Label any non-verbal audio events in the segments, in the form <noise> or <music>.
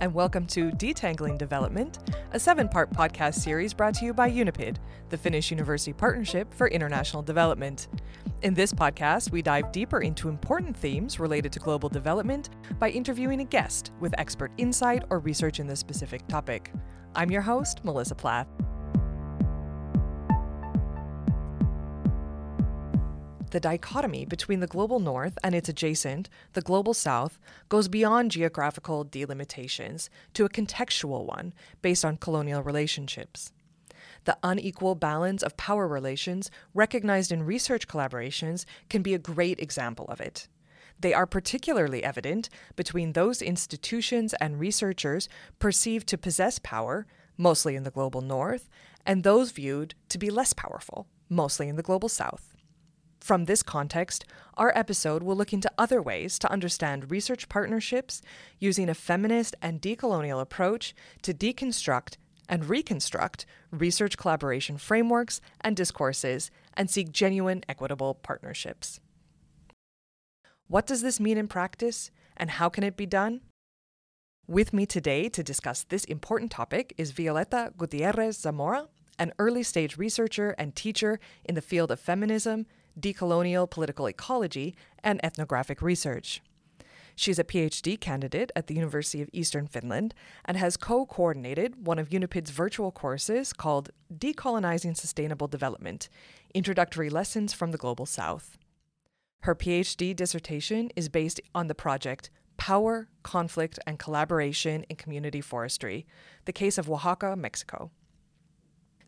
and welcome to Detangling Development, a seven part podcast series brought to you by UNIPID, the Finnish University Partnership for International Development. In this podcast, we dive deeper into important themes related to global development by interviewing a guest with expert insight or research in the specific topic. I'm your host, Melissa Plath. The dichotomy between the global north and its adjacent, the global south, goes beyond geographical delimitations to a contextual one based on colonial relationships. The unequal balance of power relations recognized in research collaborations can be a great example of it. They are particularly evident between those institutions and researchers perceived to possess power, mostly in the global north, and those viewed to be less powerful, mostly in the global south. From this context, our episode will look into other ways to understand research partnerships using a feminist and decolonial approach to deconstruct and reconstruct research collaboration frameworks and discourses and seek genuine equitable partnerships. What does this mean in practice, and how can it be done? With me today to discuss this important topic is Violeta Gutierrez Zamora, an early stage researcher and teacher in the field of feminism, decolonial political ecology, and ethnographic research. She's a PhD candidate at the University of Eastern Finland and has co coordinated one of UNIPID's virtual courses called Decolonizing Sustainable Development Introductory Lessons from the Global South. Her PhD dissertation is based on the project Power, Conflict, and Collaboration in Community Forestry, the case of Oaxaca, Mexico.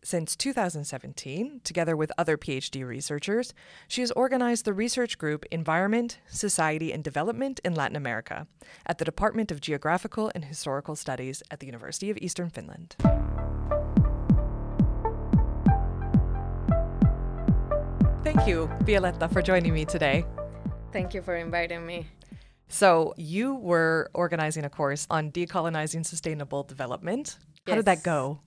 Since 2017, together with other PhD researchers, she has organized the research group Environment, Society, and Development in Latin America at the Department of Geographical and Historical Studies at the University of Eastern Finland. Thank you, Violeta, for joining me today. Thank you for inviting me. So, you were organizing a course on decolonizing sustainable development. How did that go?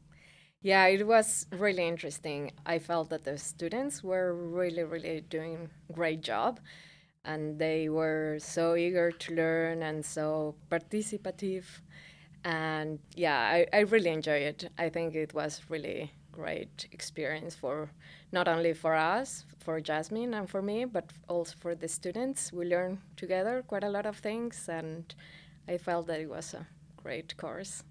Yeah, it was really interesting. I felt that the students were really, really doing great job and they were so eager to learn and so participative. And yeah, I, I really enjoyed it. I think it was really great experience for not only for us, for Jasmine and for me, but also for the students. We learned together quite a lot of things and I felt that it was a great course.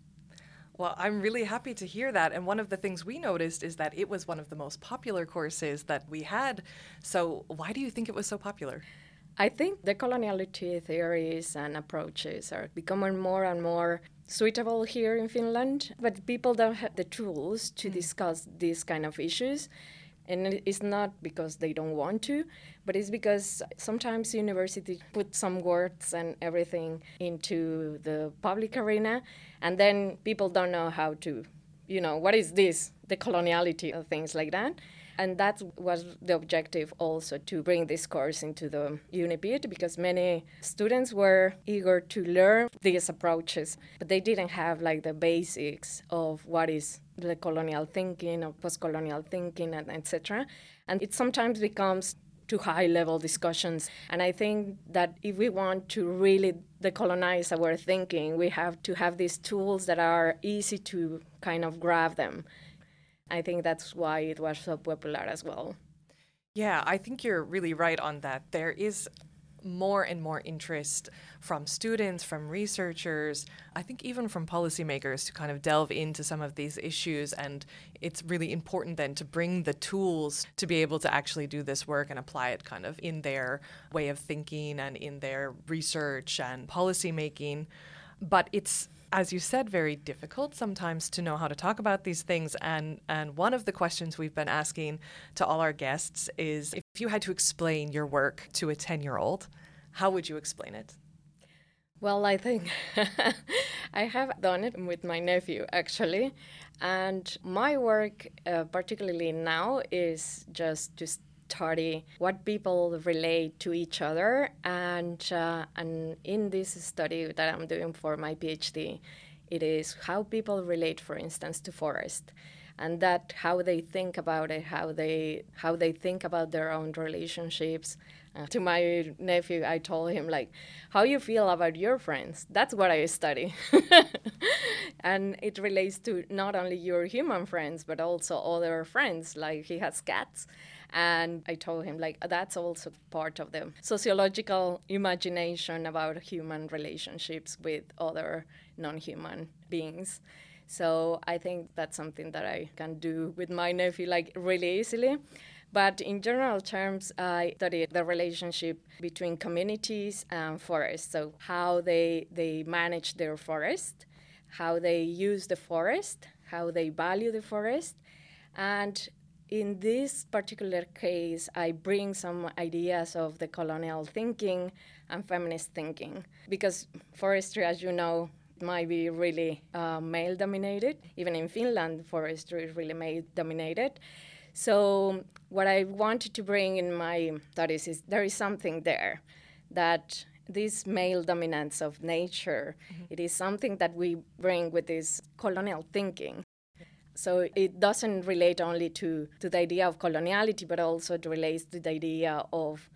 Well, I'm really happy to hear that. And one of the things we noticed is that it was one of the most popular courses that we had. So, why do you think it was so popular? I think decoloniality theories and approaches are becoming more and more suitable here in Finland, but people don't have the tools to mm. discuss these kind of issues. And it's not because they don't want to, but it's because sometimes university put some words and everything into the public arena, and then people don't know how to, you know, what is this, the coloniality of things like that. And that was the objective also to bring this course into the UNIPID because many students were eager to learn these approaches, but they didn't have like the basics of what is the colonial thinking or post-colonial thinking and etc. And it sometimes becomes to high level discussions. And I think that if we want to really decolonize our thinking, we have to have these tools that are easy to kind of grab them. I think that's why it was so popular as well. Yeah, I think you're really right on that. There is more and more interest from students, from researchers, I think even from policymakers to kind of delve into some of these issues. And it's really important then to bring the tools to be able to actually do this work and apply it kind of in their way of thinking and in their research and policymaking. But it's as you said, very difficult sometimes to know how to talk about these things. And, and one of the questions we've been asking to all our guests is if you had to explain your work to a 10 year old, how would you explain it? Well, I think <laughs> I have done it with my nephew actually. And my work, uh, particularly now, is just to study what people relate to each other. And, uh, and in this study that I'm doing for my PhD, it is how people relate, for instance, to forest. And that how they think about it, how they how they think about their own relationships. Uh, to my nephew, I told him like, "How you feel about your friends? That's what I study." <laughs> and it relates to not only your human friends but also other friends. Like he has cats, and I told him like that's also part of the sociological imagination about human relationships with other non-human beings. So I think that's something that I can do with my nephew like really easily. But in general terms, I studied the relationship between communities and forests. So how they they manage their forest, how they use the forest, how they value the forest, and in this particular case, I bring some ideas of decolonial thinking and feminist thinking because forestry, as you know, might be really uh, male dominated. Even in Finland, forestry is really male dominated. So, what I wanted to bring in my studies is there is something there that this male dominance of nature mm-hmm. it is something that we bring with this colonial thinking so it doesn't relate only to, to the idea of coloniality, but also it relates to the idea of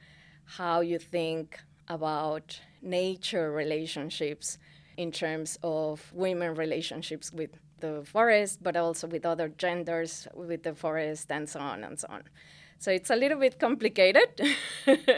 how you think about nature relationships in terms of women relationships with the forest, but also with other genders with the forest, and so on and so on. So it's a little bit complicated,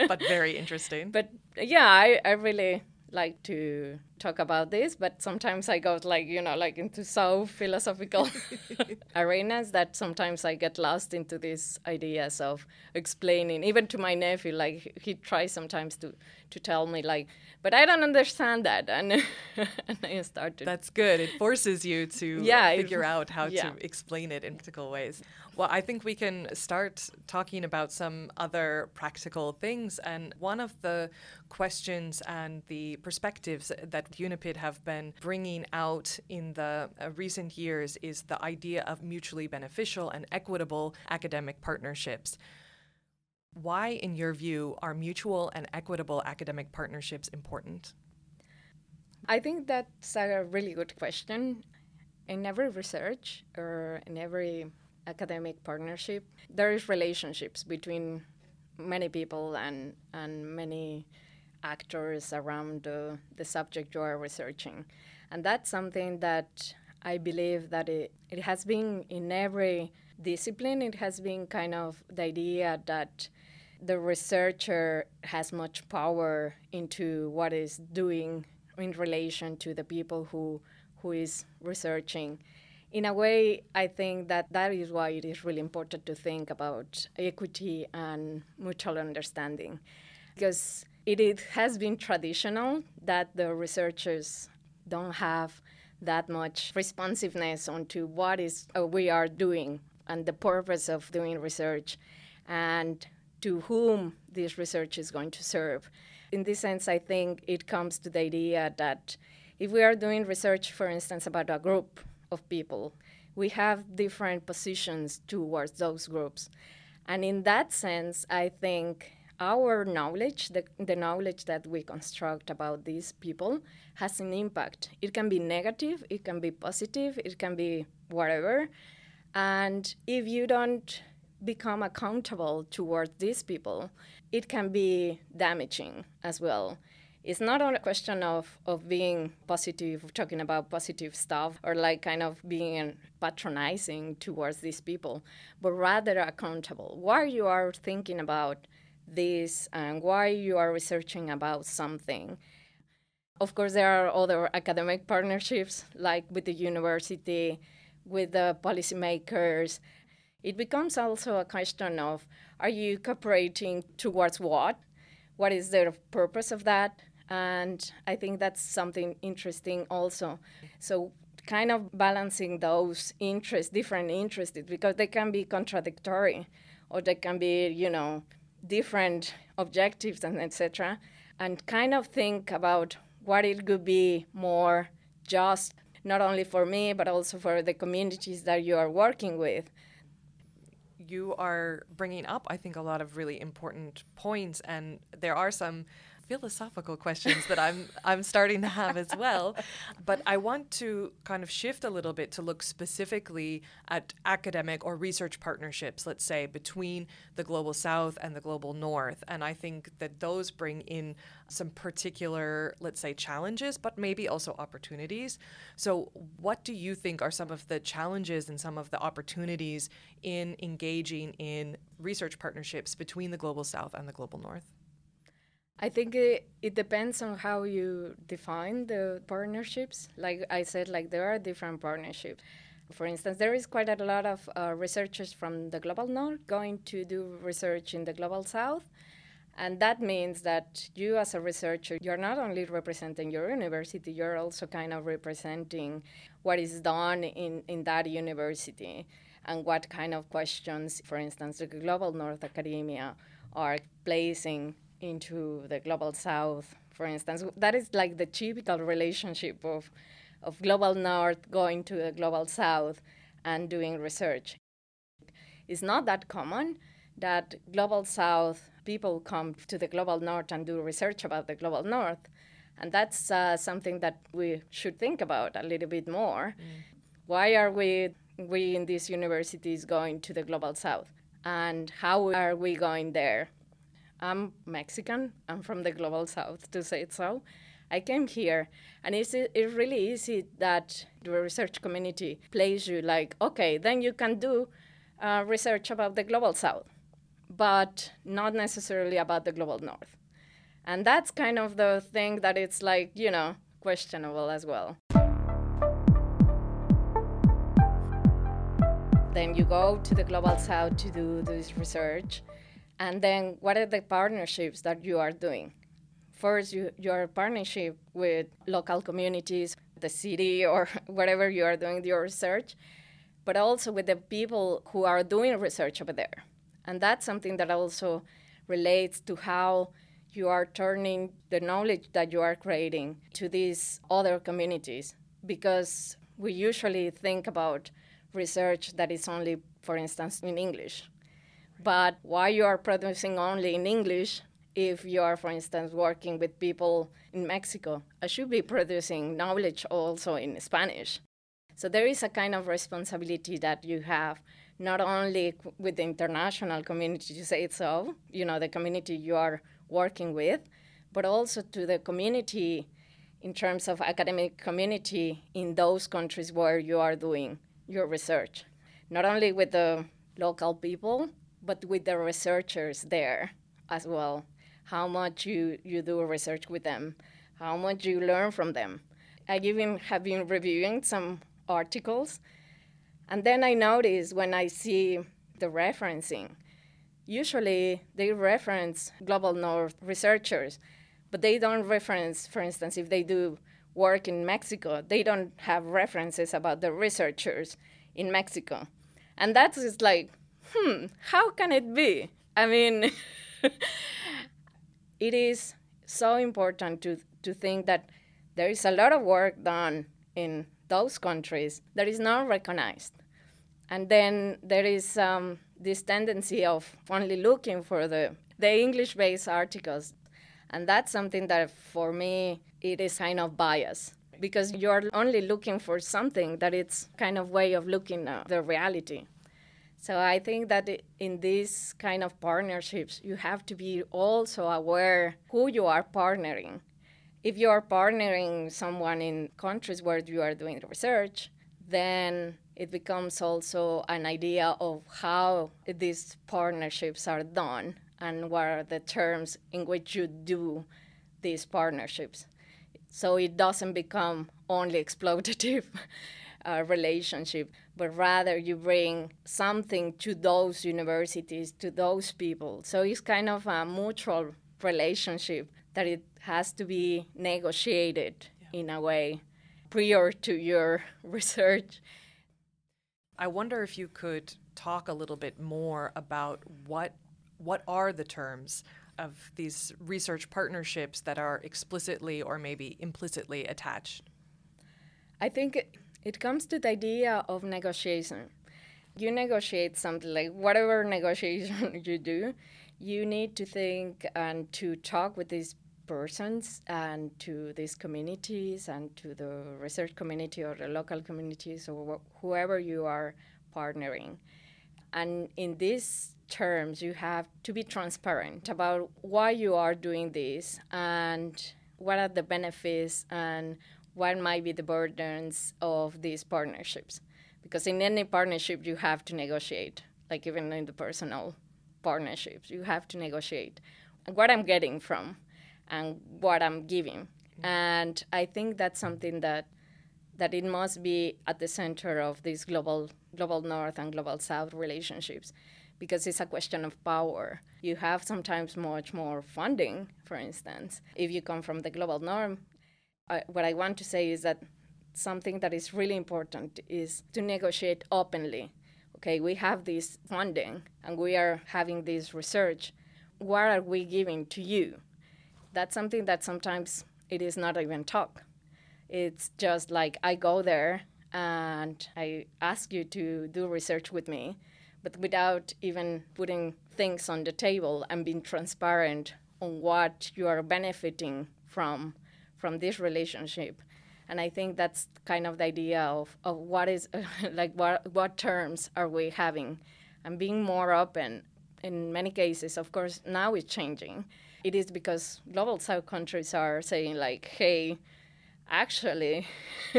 but very interesting. <laughs> But yeah, I, I really like to talk about this, but sometimes I go like you know like into so philosophical <laughs> arenas that sometimes I get lost into these ideas of explaining. Even to my nephew, like he tries sometimes to to tell me like, but I don't understand that, and <laughs> and I start to. That's good. It forces you to yeah, figure out how yeah. to explain it in practical ways. Well, I think we can start talking about some other practical things. And one of the questions and the perspectives that UNIPID have been bringing out in the uh, recent years is the idea of mutually beneficial and equitable academic partnerships. Why, in your view, are mutual and equitable academic partnerships important? I think that's a really good question. In every research or in every academic partnership, there is relationships between many people and, and many actors around uh, the subject you are researching. And that's something that I believe that it, it has been in every discipline, it has been kind of the idea that the researcher has much power into what is doing in relation to the people who who is researching in a way, I think that that is why it is really important to think about equity and mutual understanding. Because it, it has been traditional that the researchers don't have that much responsiveness onto what is uh, we are doing and the purpose of doing research and to whom this research is going to serve. In this sense, I think it comes to the idea that if we are doing research, for instance, about a group of people. We have different positions towards those groups. And in that sense, I think our knowledge, the, the knowledge that we construct about these people, has an impact. It can be negative, it can be positive, it can be whatever. And if you don't become accountable towards these people, it can be damaging as well it's not only a question of, of being positive, talking about positive stuff, or like kind of being patronizing towards these people, but rather accountable. Why you are thinking about this and why you are researching about something. Of course, there are other academic partnerships, like with the university, with the policymakers. It becomes also a question of are you cooperating towards what? What is the purpose of that? And I think that's something interesting also. So, kind of balancing those interests, different interests, because they can be contradictory or they can be, you know, different objectives and etc. And kind of think about what it could be more just, not only for me, but also for the communities that you are working with you are bringing up, I think, a lot of really important points, and there are some philosophical questions that I'm I'm starting to have as well. But I want to kind of shift a little bit to look specifically at academic or research partnerships, let's say, between the global south and the global north. And I think that those bring in some particular, let's say, challenges, but maybe also opportunities. So what do you think are some of the challenges and some of the opportunities in engaging in research partnerships between the global south and the global north? I think it, it depends on how you define the partnerships. Like I said, like there are different partnerships. For instance, there is quite a lot of uh, researchers from the global north going to do research in the global south. And that means that you, as a researcher, you're not only representing your university, you're also kind of representing what is done in, in that university and what kind of questions, for instance, the Global North Academia are placing into the global south, for instance. That is like the typical relationship of, of global north going to the global south and doing research. It's not that common that global south people come to the global north and do research about the global north. And that's uh, something that we should think about a little bit more. Mm. Why are we, we in these universities going to the global south? And how are we going there? I'm Mexican. I'm from the global south, to say it so. I came here, and it's, it's really easy that the research community plays you like, okay, then you can do uh, research about the global south, but not necessarily about the global north. And that's kind of the thing that it's like, you know, questionable as well. Then you go to the global south to do this research and then what are the partnerships that you are doing? First, you, your partnership with local communities, the city, or <laughs> wherever you are doing your research, but also with the people who are doing research over there. And that's something that also relates to how you are turning the knowledge that you are creating to these other communities. Because we usually think about research that is only, for instance, in English but why you are producing only in English if you are, for instance, working with people in Mexico? I should be producing knowledge also in Spanish. So there is a kind of responsibility that you have not only with the international community to say so, you know, the community you are working with, but also to the community in terms of academic community in those countries where you are doing your research. Not only with the local people, but with the researchers there as well. How much you, you do research with them, how much you learn from them. I even have been reviewing some articles, and then I notice when I see the referencing, usually they reference Global North researchers, but they don't reference, for instance, if they do work in Mexico, they don't have references about the researchers in Mexico. And that's just like, hmm, how can it be? I mean, <laughs> it is so important to, to think that there is a lot of work done in those countries that is not recognized. And then there is um, this tendency of only looking for the, the English based articles. And that's something that for me, it is kind of bias because you're only looking for something that it's kind of way of looking at the reality. So I think that in these kind of partnerships, you have to be also aware who you are partnering. If you are partnering someone in countries where you are doing research, then it becomes also an idea of how these partnerships are done and what are the terms in which you do these partnerships. So it doesn't become only <laughs> exploitative uh, relationship, but rather you bring something to those universities, to those people. So it's kind of a mutual relationship that it has to be negotiated yeah. in a way prior to your <laughs> research. I wonder if you could talk a little bit more about what what are the terms of these research partnerships that are explicitly or maybe implicitly attached? I think it comes to the idea of negotiation. You negotiate something like whatever negotiation <laughs> you do, you need to think and to talk with these persons and to these communities and to the research community or the local communities or wh- whoever you are partnering. And in these terms, you have to be transparent about why you are doing this and what are the benefits and what might be the burdens of these partnerships. Because in any partnership, you have to negotiate, like even in the personal partnerships, you have to negotiate what I'm getting from and what I'm giving. And I think that's something that that it must be at the center of these global global north and global south relationships because it's a question of power. You have sometimes much more funding, for instance. If you come from the global north, I, what I want to say is that something that is really important is to negotiate openly. Okay, we have this funding and we are having this research. What are we giving to you? That's something that sometimes it is not even talk. It's just like I go there and I ask you to do research with me, but without even putting things on the table and being transparent on what you are benefiting from from this relationship. And I think that's kind of the idea of, of what is <laughs> like what what terms are we having? And being more open in many cases of course now it's changing. It is because global south countries are saying like hey actually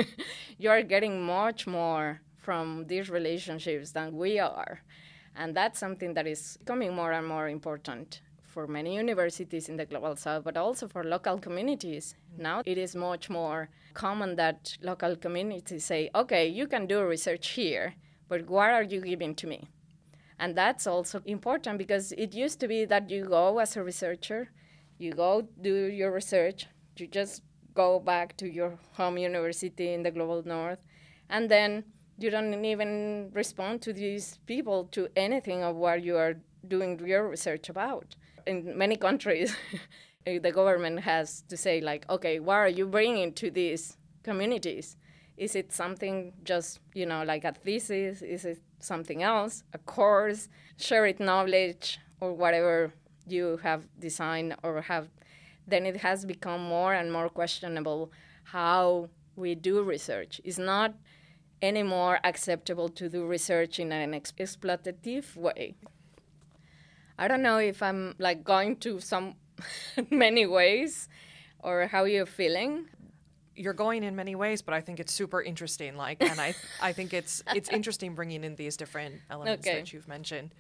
<laughs> you are getting much more from these relationships than we are. And that's something that is becoming more and more important for many universities in the global south but also for local communities. Mm-hmm. Now it is much more common that local communities say okay you can do research here but what are you giving to me? And that's also important because it used to be that you go as a researcher you go do your research you just go back to your home university in the global north and then you don't even respond to these people to anything of what you are doing your research about in many countries <laughs> eh, the government has to say like okay what are you bringing to these communities? Is it something just you know like a thesis? Is it something else? A course? Shared knowledge or whatever you have designed or have. Then it has become more and more questionable how we do research. It's not anymore acceptable to do research in an ex- exploitative way. I don't know if I'm like going to some <laughs> many ways or how you're feeling. You're going in many ways, but I think it's super interesting. Like, and I, I think it's <laughs> it's interesting bringing in these different elements Okay. that you've mentioned.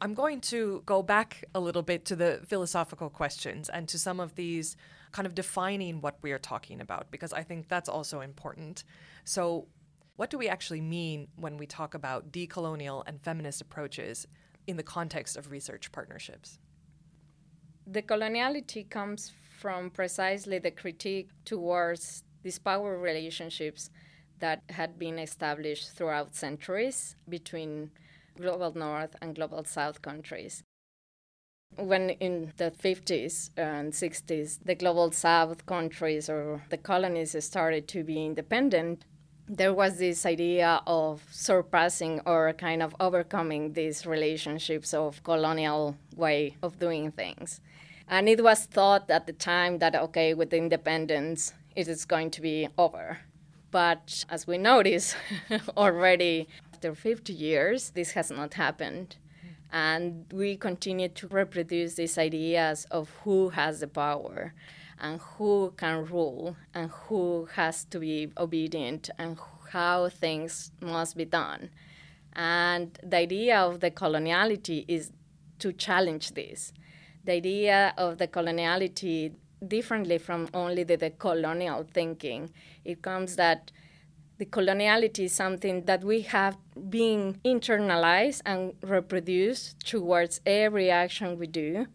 I'm going to go back a little bit to the philosophical questions and to some of these kind of defining what we are talking about, because I think that's also important. So, what do we actually mean when we talk about decolonial and feminist approaches in the context of research partnerships? The coloniality comes from precisely the critique towards these power relationships that had been established throughout centuries between global north and global south countries. When in the 50s and 60s, the global south countries or the colonies started to be independent, there was this idea of surpassing or kind of overcoming these relationships of colonial way of doing things. And it was thought at the time that, okay, with independence, it is going to be over. But as we notice <laughs> already after 50 years, this has not happened. And we continue to reproduce these ideas of who has the power and who can rule and who has to be obedient and how things must be done. And the idea of the coloniality is to challenge this. The idea of the coloniality, differently from only the, the colonial thinking, it comes that the coloniality is something that we have been internalized and reproduced towards every action we do.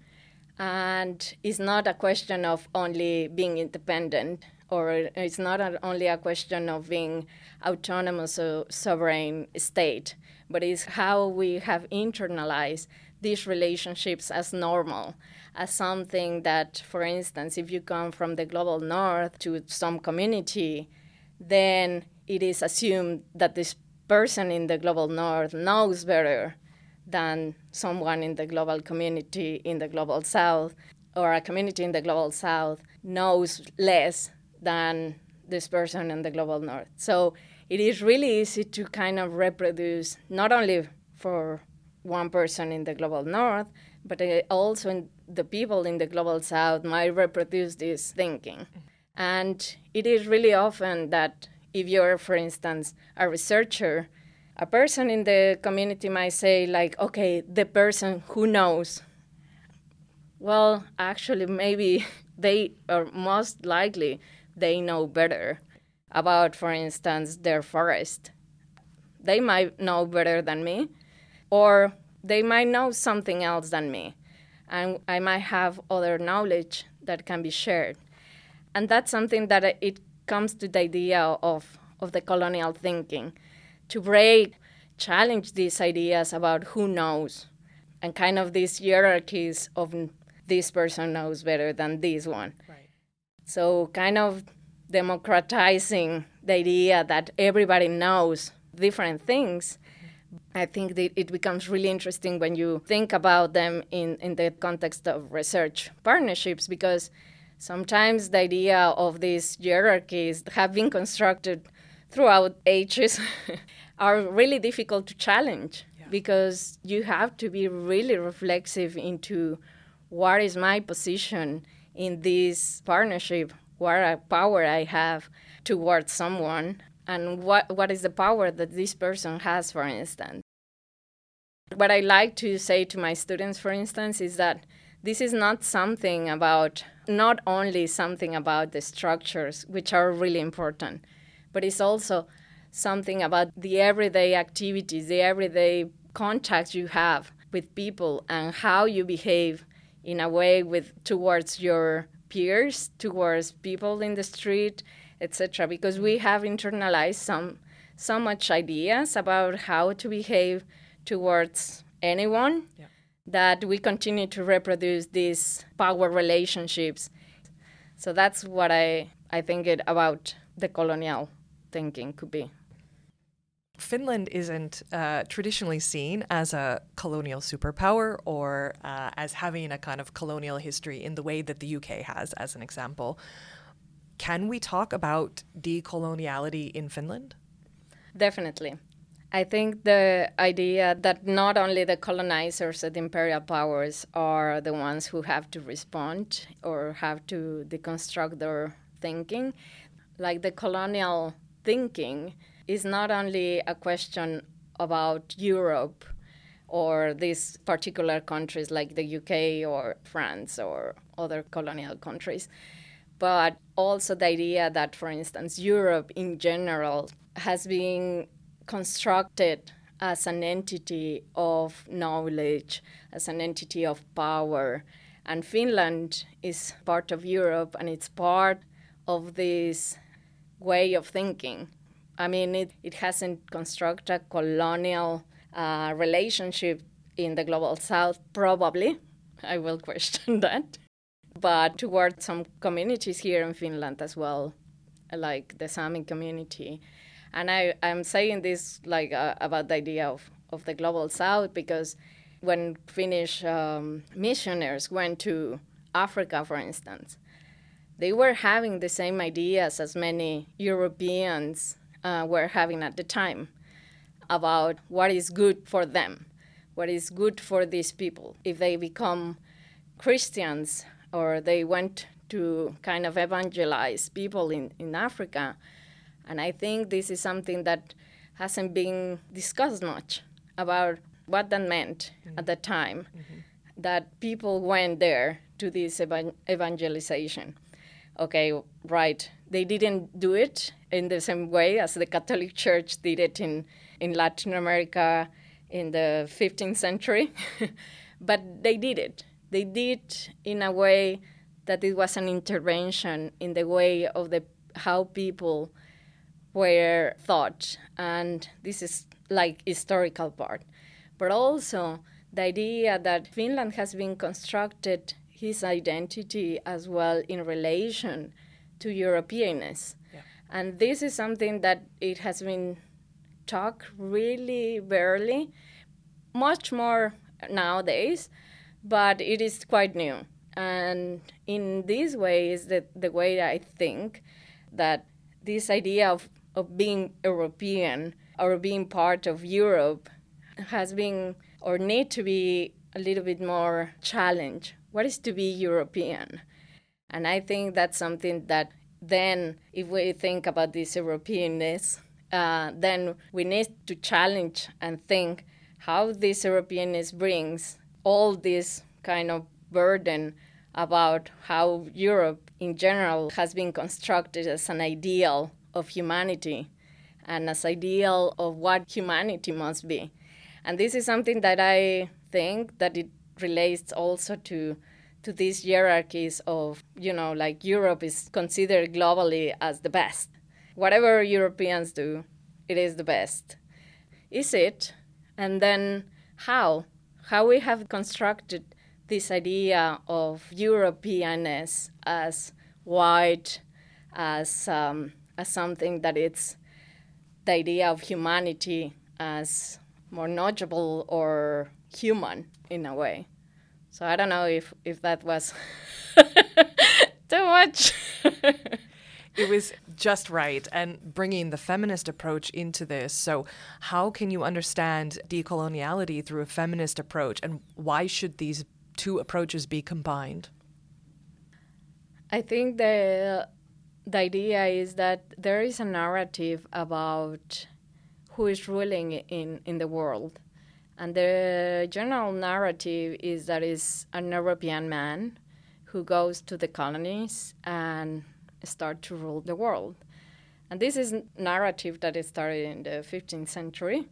And it's not a question of only being independent, or it's not only a question of being autonomous or sovereign state, but it's how we have internalized these relationships as normal, as something that, for instance, if you come from the global north to some community, then it is assumed that this person in the global north knows better than someone in the global community in the global south. or a community in the global south knows less than this person in the global north. So it is really easy to kind of reproduce not only for one person in the global north, but uh, also in the people in the global south might reproduce this thinking. And it is really often that if you're, for instance, a researcher, a person in the community might say, like, okay, the person who knows. Well, actually, maybe <laughs> they, or most likely, they know better about, for instance, their forest. They might know better than me, or they might know something else than me, and I might have other knowledge that can be shared. And that's something that it comes to the idea of, of the colonial thinking to break, challenge these ideas about who knows, and kind of these hierarchies of this person knows better than this one. Right. So, kind of democratizing the idea that everybody knows different things, I think that it becomes really interesting when you think about them in, in the context of research partnerships because sometimes the idea of these hierarchies have been constructed throughout ages <laughs> are really difficult to challenge yeah. because you have to be really reflexive into what is my position in this partnership what power I have towards someone and what, what is the power that this person has, for instance. What I like to say to my students, for instance, is that this is not something about, not only something about the structures, which are really important, but it's also something about the everyday activities, the everyday contacts you have with people and how you behave in a way with towards your peers, towards people in the street, etc. Because we have internalized some so much ideas about how to behave towards anyone yeah. that we continue to reproduce these power relationships. So that's what I, I think it about the colonial thinking could be. Finland isn't uh, traditionally seen as a colonial superpower or uh, as having a kind of colonial history in the way that the UK has, as an example. Can we talk about decoloniality in Finland? Definitely. I think the idea that not only the colonizers and the imperial powers are the ones who have to respond or have to deconstruct their thinking, like the colonial thinking is not only a question about Europe or these particular countries like the UK or France or other colonial countries, but also the idea that, for instance, Europe in general has been constructed as an entity of knowledge, as an entity of power. And Finland is part of Europe and it's part of this way of thinking I mean, it, it hasn't constructed a colonial uh, relationship in the global south, probably. I will question <laughs> that. But towards some communities here in Finland as well, like the Sami community. And I, I'm saying this like uh, about the idea of, of the global south because when Finnish um, missionaries went to Africa, for instance, they were having the same ideas as many Europeans uh, were having at the time about what is good for them, what is good for these people. If they become Christians or they went to kind of evangelize people in, in Africa. And I think this is something that hasn't been discussed much about what that meant mm-hmm. at the time mm-hmm. that people went there to this evangelization. Okay, right, they didn't do it in the same way as the Catholic Church did it in, in Latin America in the 15th century, <laughs> but they did it. They did in a way that it was an intervention in the way of the how people were thought, and this is like historical part, but also the idea that Finland has been constructed his identity as well in relation to Europeanness. Yeah. And this is something that it has been talked really barely, much more nowadays, but it is quite new. And in this way is the, the way I think that this idea of, of being European or being part of Europe has been or need to be a little bit more challenged. What is to be European? And I think that's something that then, if we think about this Europeanness, uh, then we need to challenge and think how this Europeanness brings all this kind of burden about how Europe in general has been constructed as an ideal of humanity and as ideal of what humanity must be. And this is something that I think that it relates also to to these hierarchies of, you know, like Europe is considered globally as the best. Whatever Europeans do, it is the best. Is it? And then how? How we have constructed this idea of Europeanness as white, as, um, as something that it's the idea of humanity as more knowledgeable or human in a way. So I don't know if, if that was <laughs> too much. <laughs> it was just right and bringing the feminist approach into this. So, how can you understand decoloniality through a feminist approach, and why should these two approaches be combined? I think the the idea is that there is a narrative about who is ruling in, in the world. And the general narrative is that it's an European man who goes to the colonies and start to rule the world. And this is a narrative that started in the 15th century,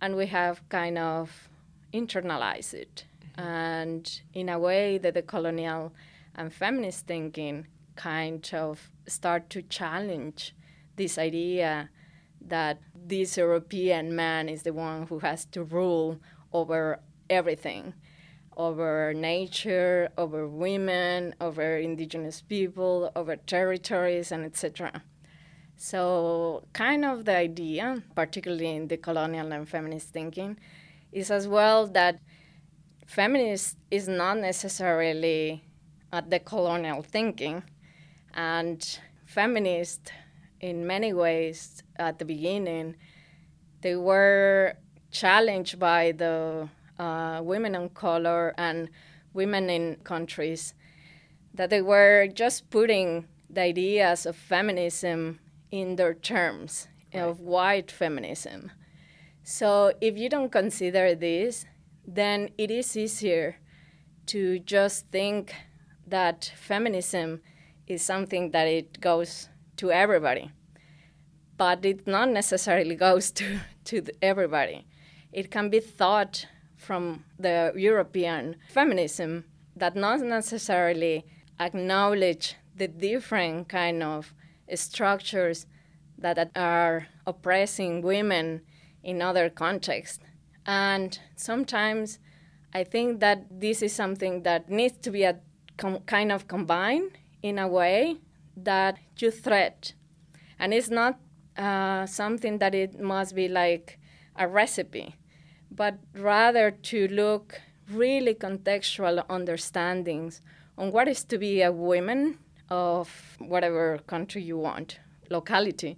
and we have kind of internalized it. Mm-hmm. And in a way that decolonial and feminist thinking kind of start to challenge this idea that this European man is the one who has to rule over everything over nature, over women, over indigenous people, over territories, and etc. So, kind of the idea, particularly in the colonial and feminist thinking, is as well that feminist is not necessarily at the colonial thinking, and feminist, in many ways, at the beginning, they were challenged by the uh, women of color and women in countries that they were just putting the ideas of feminism in their terms right. of white feminism. So if you don't consider this, then it is easier to just think that feminism is something that it goes to everybody but it not necessarily <laughs> goes to, to everybody. It can be thought from the European feminism that not necessarily acknowledge the different kind of structures that are oppressing women in other contexts. And sometimes I think that this is something that needs to be a com- kind of combined in a way that you thread. And it's not uh, something that it must be like a recipe, but rather to look really contextual understandings on what is to be a woman of whatever country you want, locality.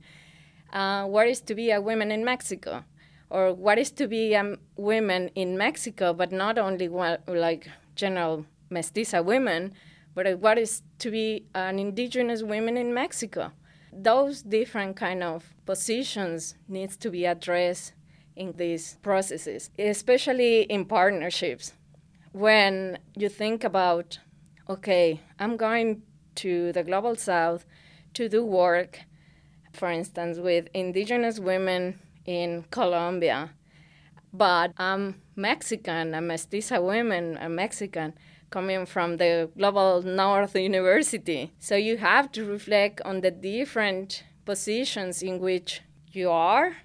Uh, what is to be a woman in Mexico, or what is to be a woman in Mexico, but not only one, like general mestiza women, but what is to be an indigenous woman in Mexico those different kind of positions needs to be addressed in these processes, especially in partnerships. When you think about, okay, I'm going to the global south to do work, for instance, with indigenous women in Colombia, but I'm Mexican, I'm mestiza woman, I'm Mexican coming from the Global North University. So you have to reflect on the different positions in which you are,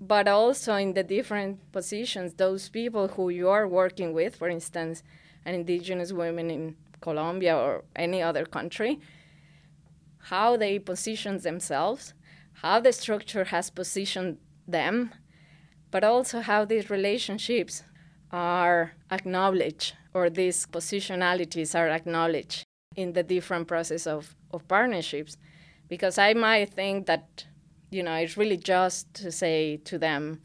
but also in the different positions, those people who you are working with, for instance, an indigenous women in Colombia or any other country, how they position themselves, how the structure has positioned them, but also how these relationships are acknowledged or these positionalities are acknowledged in the different process of, of partnerships. Because I might think that, you know, it's really just to say to them,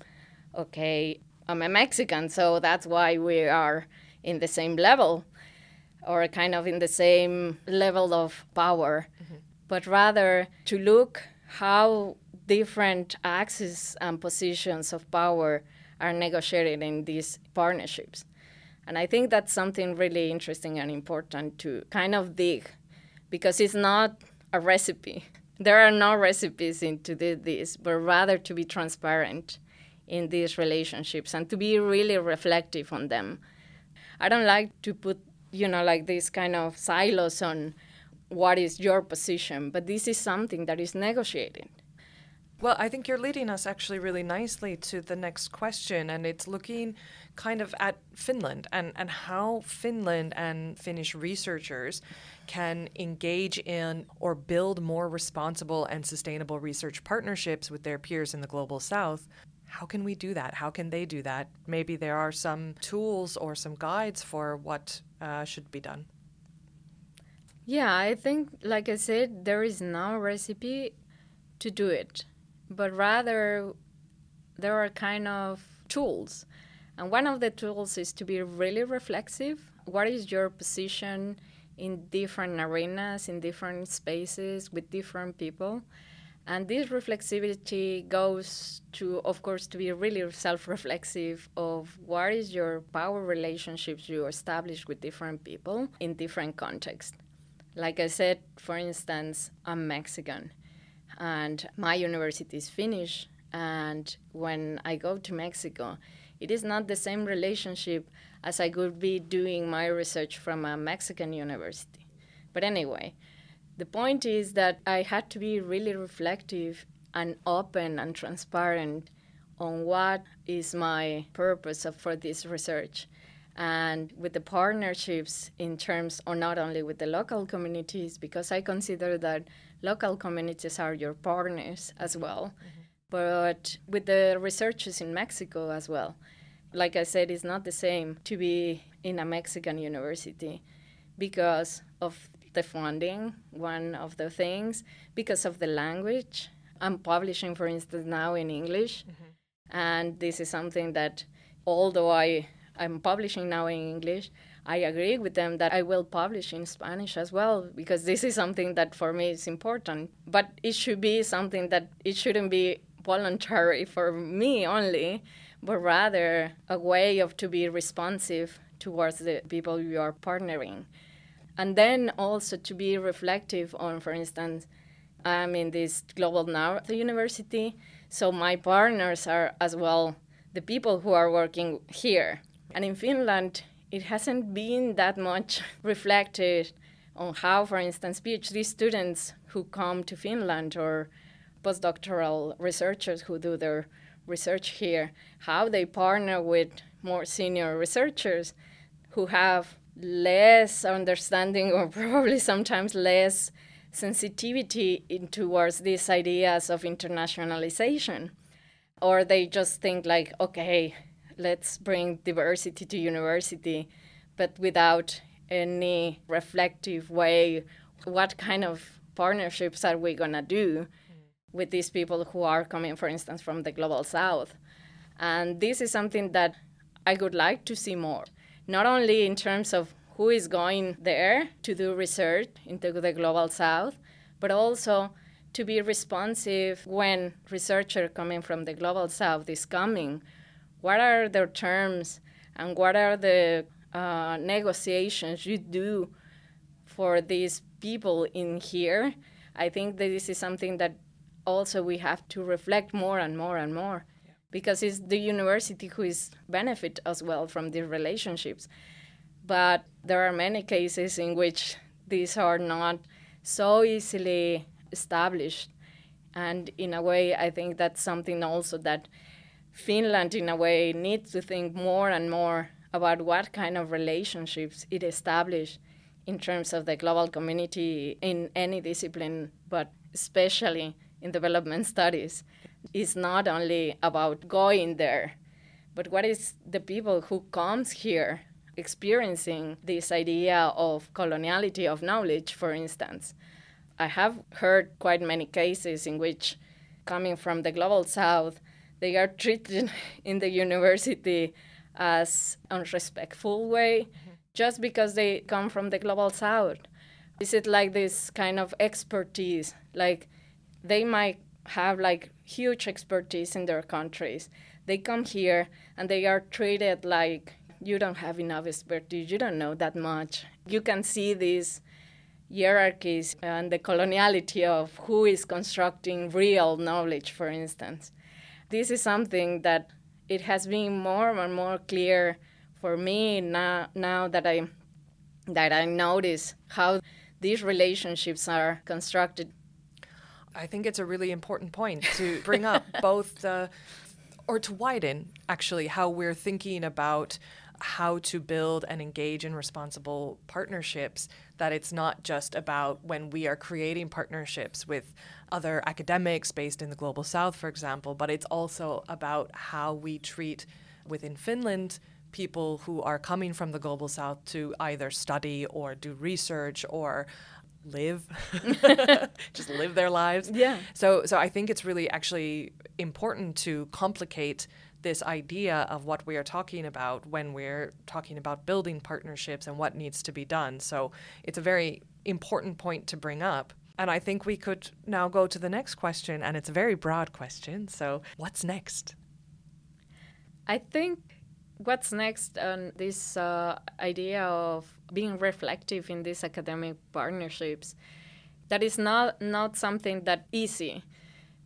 okay, I'm a Mexican, so that's why we are in the same level or kind of in the same level of power, mm-hmm. but rather to look how different axes and positions of power are negotiated in these partnerships. And I think that's something really interesting and important to kind of dig because it's not a recipe. <laughs> There are no recipes into this, but rather to be transparent in these relationships and to be really reflective on them. I don't like to put, you know, like these kind of silos on what is your position, but this is something that is negotiated. Well, I think you're leading us actually really nicely to the next question, and it's looking kind of at Finland and, and how Finland and Finnish researchers can engage in or build more responsible and sustainable research partnerships with their peers in the global south. How can we do that? How can they do that? Maybe there are some tools or some guides for what uh, should be done. Yeah, I think, like I said, there is no recipe to do it but rather there are kind of tools. And one of the tools is to be really reflexive. What is your position in different arenas, in different spaces, with different people? And this reflexivity goes to, of course, to be really self reflexive of what is your power relationships you establish with different people in different contexts. Like I said, for instance, I'm Mexican and my university is Finnish. And when I go to Mexico, it is not the same relationship as I could be doing my research from a Mexican university. But anyway, the point is that I had to be really reflective and open and transparent on what is my purpose of, for this research and with the partnerships in terms or not only with the local communities because i consider that local communities are your partners as well mm-hmm. but with the researchers in mexico as well like i said it's not the same to be in a mexican university because of the funding one of the things because of the language i'm publishing for instance now in english mm-hmm. and this is something that although i I'm publishing now in English, I agree with them that I will publish in Spanish as well because this is something that for me is important. But it should be something that it shouldn't be voluntary for me only, but rather a way of to be responsive towards the people you are partnering. And then also to be reflective on, for instance, I'm in this Global North University, so my partners are as well the people who are working here and in Finland, it hasn't been that much <laughs> reflected on how, for instance, PhD students who come to Finland or postdoctoral researchers who do their research here, how they partner with more senior researchers who have less understanding or <laughs> probably sometimes less sensitivity in, towards these ideas of internationalization. Or they just think like, okay, let's bring diversity to university, but without any reflective way. What kind of partnerships are we going to do with these people who are coming, for instance, from the global south? And this is something that I would like to see more, not only in terms of who is going there to do research into the global south, but also to be responsive when researcher coming from the global south is coming what are their terms and what are the uh, negotiations you do for these people in here. I think that this is something that also we have to reflect more and more and more because it's the university who is benefit as well from these relationships. But there are many cases in which these are not so easily established. And in a way, I think that's something also that Finland, in a way, needs to think more and more about what kind of relationships it establishes in terms of the global community in any discipline, but especially in development <laughs> studies. It's not only about going there, but what is the people who comes here experiencing this idea of coloniality of knowledge, for instance. I have heard quite many cases in which, coming from the global south, they are treated <laughs> in the university as unrespectful way mm-hmm. just because they come from the global south. Is it like this kind of expertise? Like they might have like huge expertise in their countries. They come here and they are treated like you don't have enough expertise, you don't know that much. You can see these hierarchies and the coloniality of who is constructing real knowledge, for instance. This is something that it has been more and more clear for me now, now that I that I notice how these relationships are constructed. I think it's a really important point to bring up <laughs> both the, or to widen actually how we're thinking about how to build and engage in responsible partnerships that it's not just about when we are creating partnerships with other academics based in the global south for example but it's also about how we treat within Finland people who are coming from the global south to either study or do research or live <laughs> just live their lives. Yeah. So so i think it's really actually important to complicate this idea of what we are talking about when we're talking about building partnerships and what needs to be done so it's a very important point to bring up and I think we could now go to the next question, and it's a very broad question. So, what's next? I think what's next on this uh, idea of being reflective in these academic partnerships that is not not something that easy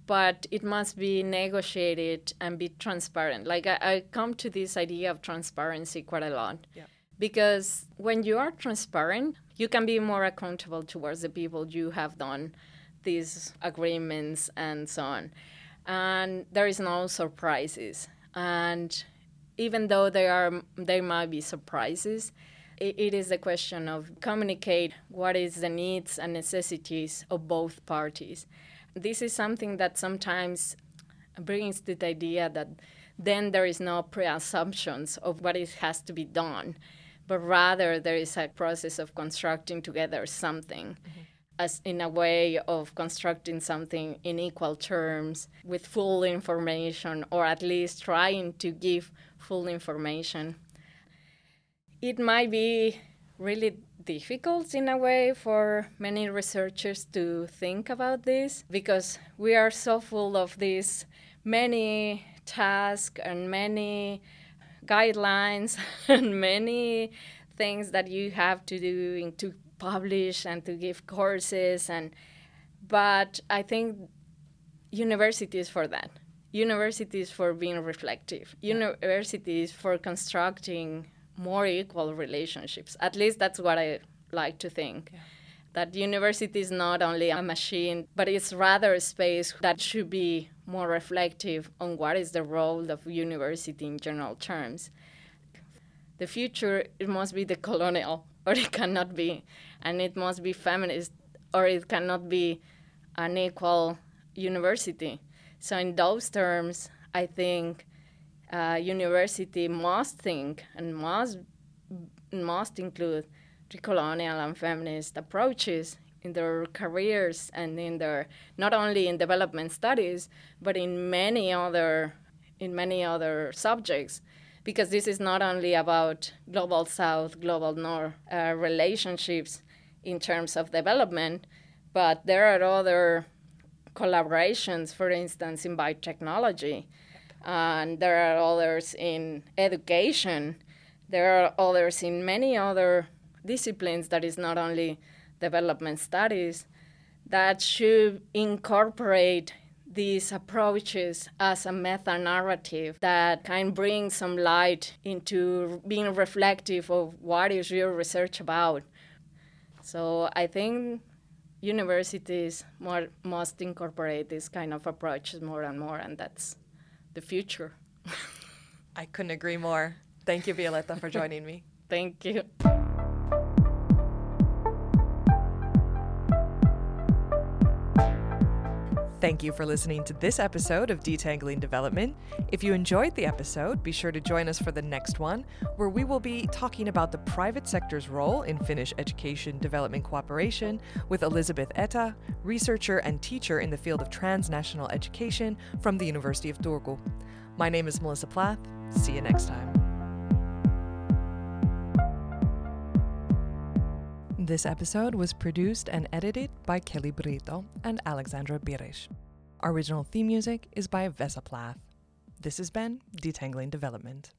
but it must be negotiated and be transparent. Like i, I come to this idea of transparency quite a lot yeah. because when you are transparent you can be more accountable towards the people you have done these agreements and so on. And there is no surprises. And even though there are there might be surprises it, it is a question of communicate what is the needs and necessities of both parties this is something that sometimes brings to the idea that then there is no pre-assumptions of what it has to be done but rather there is a process of constructing together something mm-hmm. as in a way of constructing something in equal terms with full information or at least trying to give full information. It might be really difficult in a way for many researchers to think about this because we are so full of these many tasks and many guidelines <laughs> and many things that you have to do to publish and to give courses and but I think universities for that. Universities for being reflective, universities for constructing more equal relationships. At least that's what I like to think. Yeah. That university is not only a machine, but it's rather a space that should be more reflective on what is the role of university in general terms. The future, it must be decolonial, <laughs> or it cannot be, and it must be feminist, or it cannot be an equal university so in those terms, I think uh, university must think and must must include decolonial and feminist approaches in their careers and in their not only in development studies but in many other in many other subjects because this is not only about global south global north uh, relationships in terms of development but there are other collaborations, for instance, in biotechnology. And there are others in education. There are others in many other disciplines that is not only development studies that should incorporate these approaches as a meta narrative that can bring some light into being reflective of what is your research about. So I think universities more, must incorporate this kind of approaches more and more, and that's the future. <laughs> I couldn't agree more. Thank you, Violeta, for joining me. <laughs> Thank you. Thank you for listening to this episode of Detangling Development. If you enjoyed the episode, be sure to join us for the next one, where we will be talking about the private sector's role in Finnish education development cooperation with Elizabeth Etta, researcher and teacher in the field of transnational education from the University of Turku. My name is Melissa Plath. See you next time. This episode was produced and edited by Kelly Brito and Alexandra Birish. Original theme music is by Vesa Plath. This has been Detangling Development.